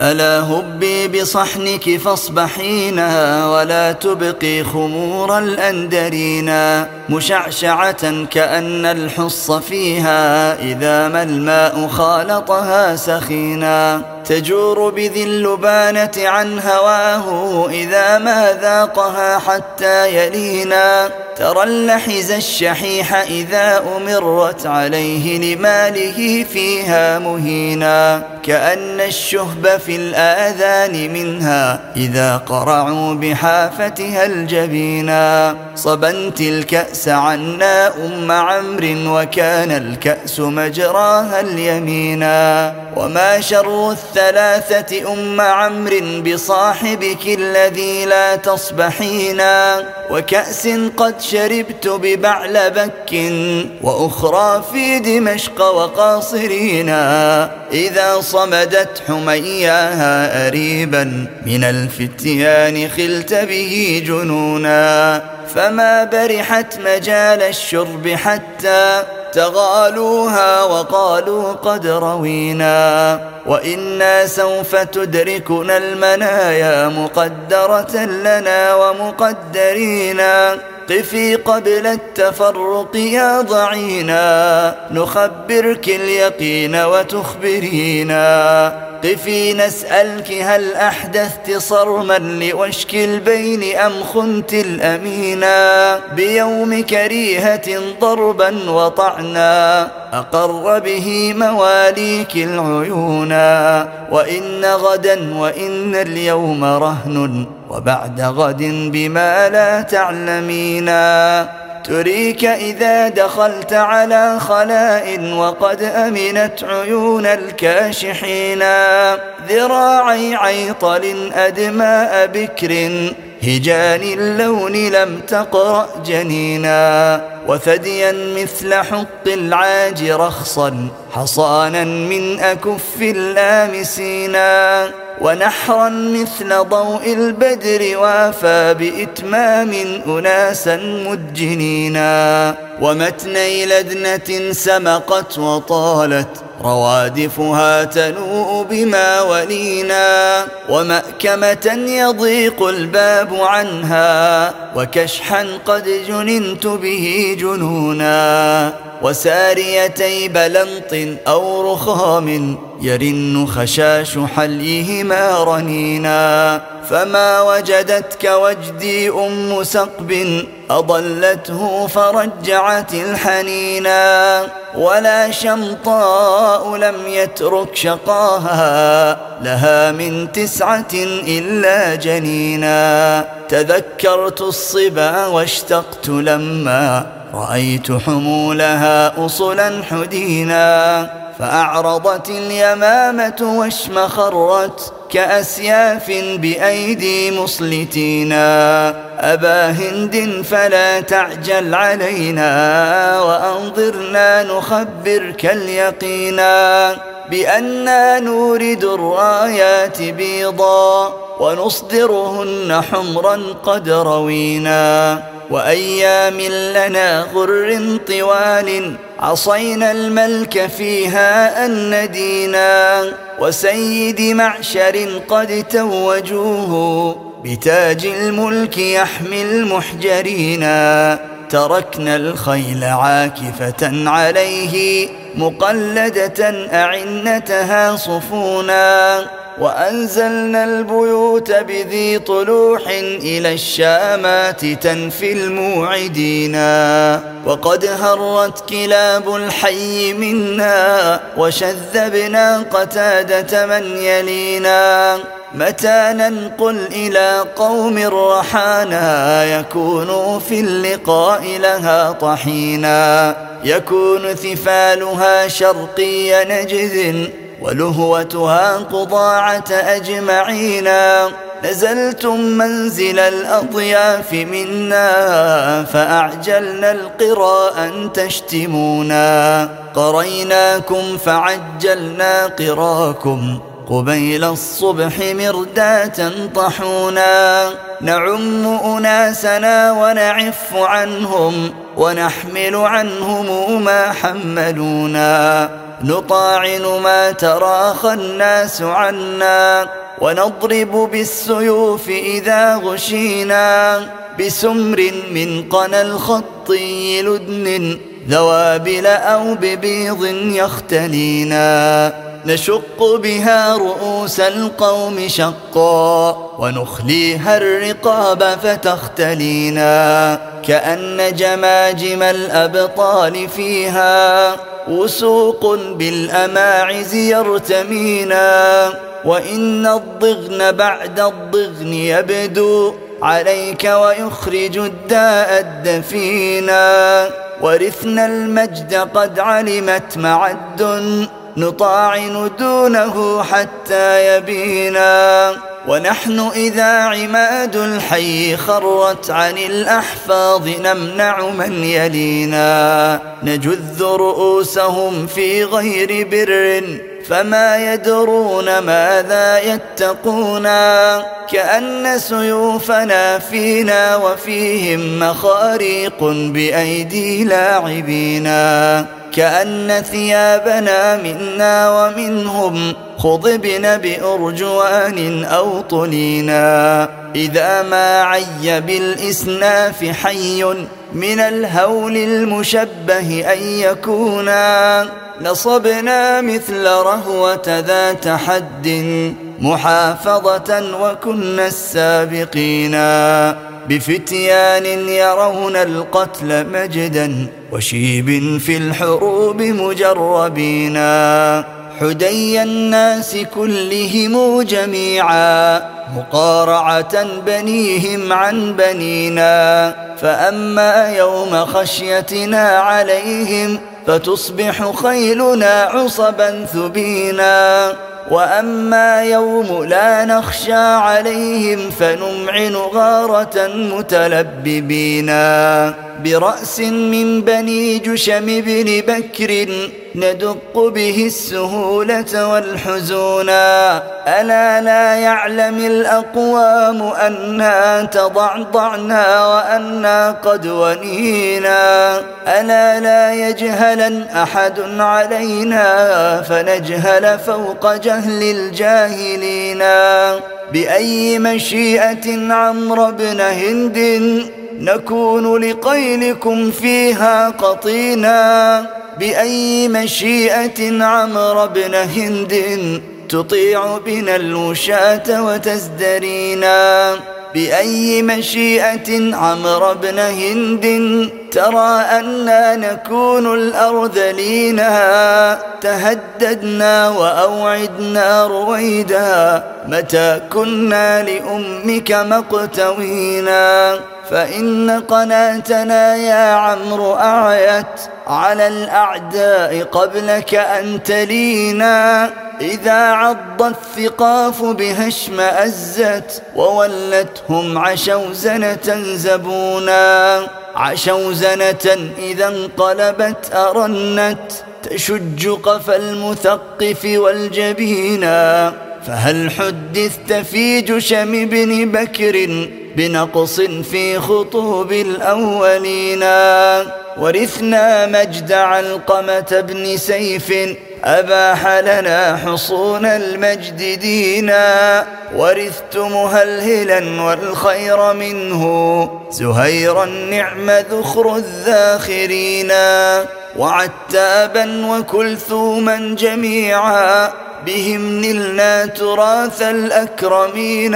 ألا هبي بصحنك فاصبحينا ولا تبقي خمور الأندرينا مشعشعة كأن الحص فيها إذا ما الماء خالطها سخينا تجور بذي اللبانة عن هواه إذا ما ذاقها حتى يلينا. ترى اللحز الشحيح إذا أمرت عليه لماله فيها مهينا. كأن الشهب في الآذان منها إذا قرعوا بحافتها الجبينا. صبنت الكأس عنا أم عمرو وكان الكأس مجراها اليمينا. وما شر الثلاثة أم عمرو بصاحبك الذي لا تصبحينا؟ وكأس قد شربت ببعلبك وأخرى في دمشق وقاصرينا. إذا صمدت حمياها أريبا من الفتيان خلت به جنونا. فما برحت مجال الشرب حتى تغالوها وقالوا قد روينا وإنا سوف تدركنا المنايا مقدرة لنا ومقدرينا قفي قبل التفرق يا ضعينا نخبرك اليقين وتخبرينا. قفي نسألك هل أحدثت صرما لوشك البين أم خنت الأمينا؟ بيوم كريهة ضربا وطعنا أقر به مواليك العيونا. وإن غدا وإن اليوم رهن وبعد غد بما لا تعلمينا. تريك إذا دخلت على خلاء وقد أمنت عيون الكاشحين. ذراعي عيطل أدماء بكر هجان اللون لم تقرأ جنينا. وثديا مثل حق العاج رخصا حصانا من أكف اللامسينا. ونحرا مثل ضوء البدر وافى بإتمام أناسا مدجنينا ومتني لدنة سمقت وطالت روادفها تنوء بما ولينا ومأكمة يضيق الباب عنها وكشحا قد جننت به جنونا وساريتي بلنط أو رخام يرن خشاش حليهما رنينا. فما وجدت كوجدي أم سقب أضلته فرجعت الحنينا. ولا شمطاء لم يترك شقاها لها من تسعة إلا جنينا. تذكرت الصبا واشتقت لما رأيت حمولها أصلا حدينا فأعرضت اليمامة واشمخرت كأسياف بأيدي مصلتينا أبا هند فلا تعجل علينا وأنظرنا نخبرك اليقينا بأننا نورد الرايات بيضا ونصدرهن حمرا قد روينا. وأيام لنا غر طوال عصينا الملك فيها أن دينا وسيد معشر قد توجوه بتاج الملك يحمي المحجرين تركنا الخيل عاكفة عليه مقلدة أعنتها صفونا وأنزلنا البيوت بذي طلوح إلى الشامات تنفي الموعدين. وقد هرت كلاب الحي منا وشذبنا قتادة من يلينا. متى ننقل إلى قوم رحانا يكون في اللقاء لها طحينا. يكون ثفالها شرقي نجد ولهوتها قضاعة أجمعين نزلتم منزل الأضياف منا فأعجلنا القرى أن تشتمونا. قريناكم فعجلنا قراكم قبيل الصبح مرداة طحونا. نعم أناسنا ونعف عنهم ونحمل عنهم ما حملونا. نطاعن ما تراخى الناس عنا ونضرب بالسيوف إذا غشينا بسمر من قنا الخطي لدن ذوابل أو ببيض يختلينا نشق بها رؤوس القوم شقا ونخليها الرقاب فتختلينا كأن جماجم الأبطال فيها وسوق بالأماعز يرتمينا وإن الضغن بعد الضغن يبدو عليك ويخرج الداء الدفينا ورثنا المجد قد علمت معد نطاعن دونه حتى يبينا. ونحن إذا عماد الحي خرت عن الأحفاظ نمنع من يلينا. نجذ رؤوسهم في غير بر فما يدرون ماذا يتقون. كأن سيوفنا فينا وفيهم مخاريق بأيدي لاعبينا. كأن ثيابنا منا ومنهم خضبن بأرجوان أو طلينا إذا ما عي بالإسناف حي من الهول المشبه أن يكونا. نصبنا مثل رهوة ذات حد محافظة وكنا السابقين. بفتيان يرون القتل مجدا وشيب في الحروب مجربين. حدي الناس كلهم جميعا مقارعة بنيهم عن بنينا. فأما يوم خشيتنا عليهم فتصبح خيلنا عصبا ثبينا. وأما يوم لا نخشى عليهم فنمعن غارة متلببينا برأس من بني جشم بن بكر ندق به السهولة والحزونا ألا لا يعلم الأقوام أنا تضعضعنا وأنا قد ونينا. ألا لا يجهلن أحد علينا فنجهل فوق جهل الجاهلين. بأي مشيئة عمرو بن هند نكون لقيلكم فيها قطينا بأي مشيئة عمرو بن هند تطيع بنا الوشاة وتزدرينا بأي مشيئة عمرو بن هند ترى أنا نكون الأرذلين تهددنا وأوعدنا رويدا متى كنا لأمك مقتوينا فإن قناتنا يا عمرو أعيت على الأعداء قبلك أن تلينا. إذا عض الثقاف بها اشمأزت وولتهم عشوزنة زبونا. عشوزنة إذا انقلبت أرنت تشج قفا المثقف والجبينا. فهل حدثت في جشم بن بكر بنقص في خطوب الأولين. ورثنا مجد علقمة بن سيف أباح لنا حصون المجد دينا ورثت مهلهلا والخير منه زهيرا نعم ذخر الذاخرين. وعتابا وكلثوما جميعا بهم نلنا تراث الأكرمين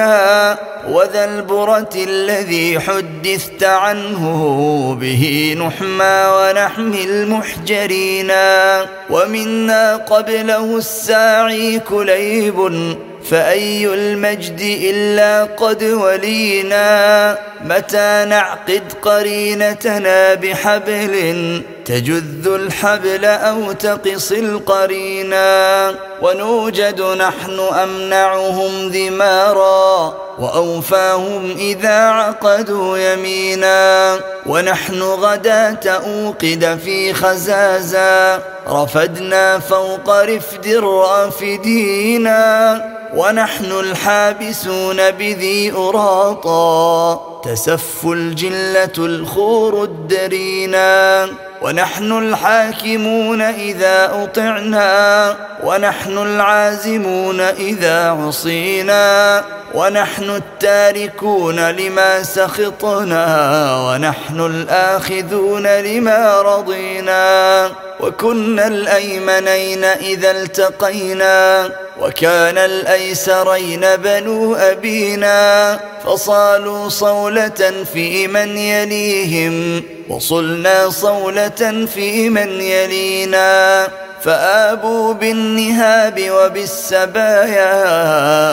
وذا البرة الذي حدثت عنه به نحمى ونحمي المحجرين ومنا قبله الساعي كليب فأي المجد إلا قد ولينا متى نعقد قرينتنا بحبل تجذ الحبل أو تقص القرينا ونوجد نحن أمنعهم ذمارا وأوفاهم إذا عقدوا يمينا ونحن غداة أوقد في خزازا رفدنا فوق رفد الرافدين ونحن الحابسون بذي أراطا تسف الجلة الخور الدرينا ونحن الحاكمون إذا أطعنا ونحن العازمون إذا عصينا ونحن التاركون لما سخطنا ونحن الآخذون لما رضينا وكنا الأيمنين إذا التقينا وكان الأيسرين بنو أبينا فصالوا صولة في من يليهم وصلنا صولة في من يلينا فآبوا بالنهاب وبالسبايا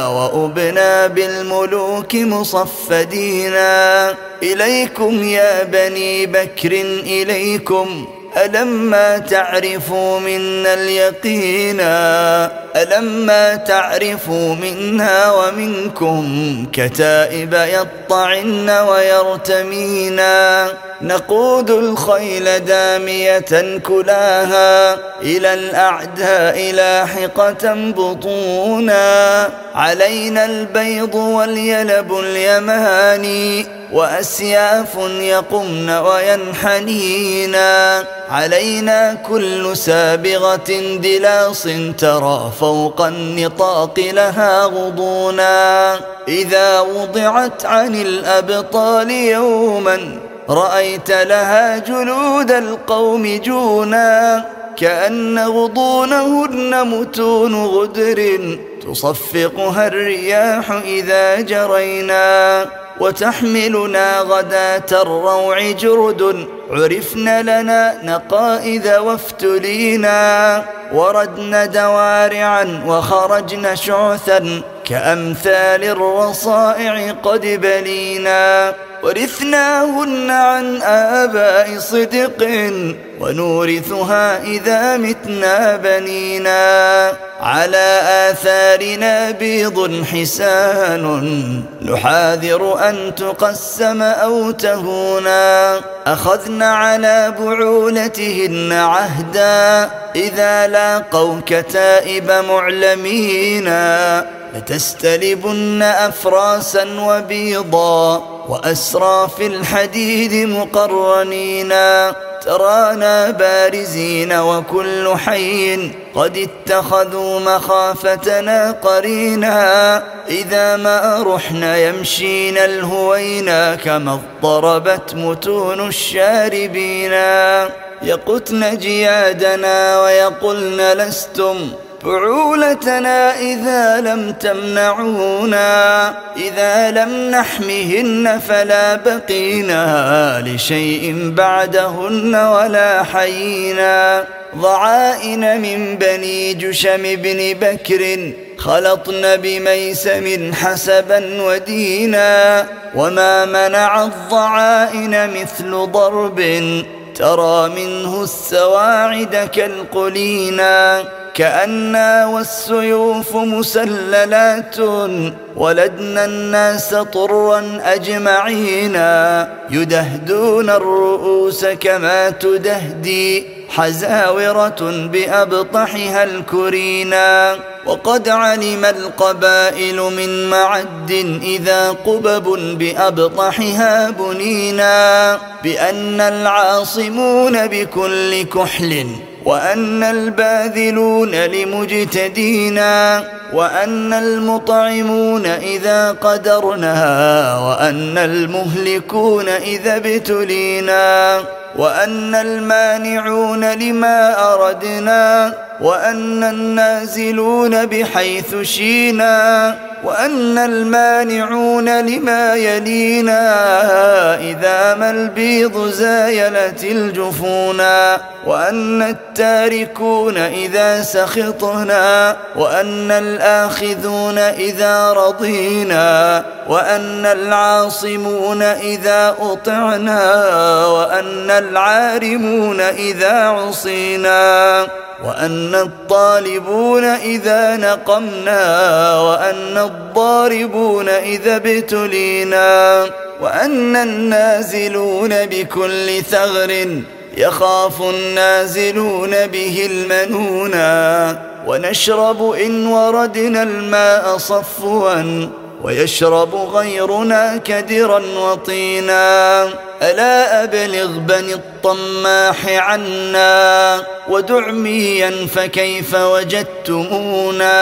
وأبنا بالملوك مصفدينا إليكم يا بني بكر إليكم ألما تعرفوا منا اليقينا ألما تعرفوا منا ومنكم كتائب يطعن ويرتمينا نقود الخيل دامية كلاها إلى الأعداء لاحقة بطونا. علينا البيض واليلب اليماني وأسياف يقمن وينحنينا علينا كل سابغة دلاص ترى فوق النطاق لها غضونا. إذا وضعت عن الأبطال يوما رأيت لها جلود القوم جونا. كأن غضونهن متون غدر تصفقها الرياح إذا جرينا وتحملنا غداة الروع جرد عرفن لنا نقائذ وافتلينا وردنا دوارعا وخرجنا شعثا كأمثال الرصائع قد بلينا ورثناهن عن آباء صدق ونورثها إذا متنا بنينا. على آثارنا بيض حسان نحاذر أن تقسم أو تهونا. أخذنا على بعولتهن عهدا إذا لاقوا كتائب معلمينا. لتستلبن أفراسا وبيضا وأسرى في الحديد مقرنينا ترانا بارزين وكل حي قد اتخذوا مخافتنا قرينا. إذا ما رحنا يمشين الهوينا كما اضطربت متون الشاربينا يقتن جيادنا ويقلن لستم بعولتنا إذا لم تمنعونا إذا لم نحمهن فلا بقينا لشيء بعدهن ولا حيينا. ضعائن من بني جشم بن بكر خلطن بميسم حسبا ودينا. وما منع الضعائن مثل ضرب ترى منه السواعد كالقلينا. كأنا والسيوف مسللات ولدنا الناس طرا أجمعينا يدهدون الرؤوس كما تدهدي حزاورة بأبطحها الكرينا وقد علم القبائل من معد إذا قبب بأبطحها بنينا بأن العاصمون بكل كحل وأن الباذلون لمجتدينا وأن المطعمون إذا قدرنا وأن المهلكون إذا ابتلينا وأن المانعون لما أردنا وأن النازلون بحيث شينا وأن المانعون لما يلينا إذا ما البيض زايلت الجفونا وأن التاركون إذا سخطنا وأن الآخذون إذا رضينا وأن العاصمون إذا أطعنا وأن العارمون إذا عصينا وأن الطالبون إذا نقمنا وأن الضاربون إذا ابتلينا وأن النازلون بكل ثغر يخاف النازلون به المنونا ونشرب إن وردنا الماء صفوا ويشرب غيرنا كدرا وطينا ألا أبلغ بني الطماح عنا ودعميا فكيف وجدتمونا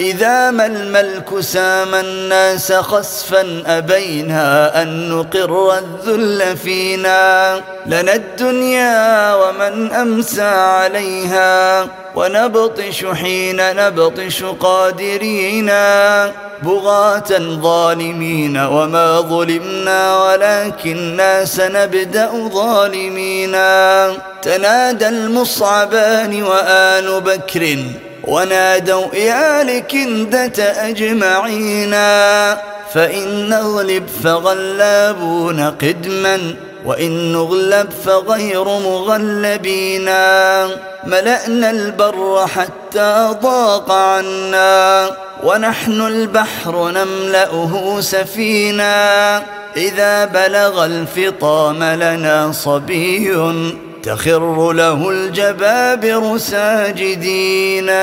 إذا ما الملك سام الناس خسفا أبينا أن نقر الذل فينا لنا الدنيا ومن أمسى عليها ونبطش حين نبطش قادرينا بغاة ظالمين وما ظلمنا ولكننا سنبدأ ظالمينا تنادى المصعبان وآل بكر ونادوا يا لكندة أجمعينا فإن نغلب فغلابون قدما وإن نغلب فغير مغلبينا ملأنا البر حتى ضاق عنا ونحن البحر نملأه سفينا. إذا بلغ الفطام لنا صبي تخر له الجبابر ساجدينا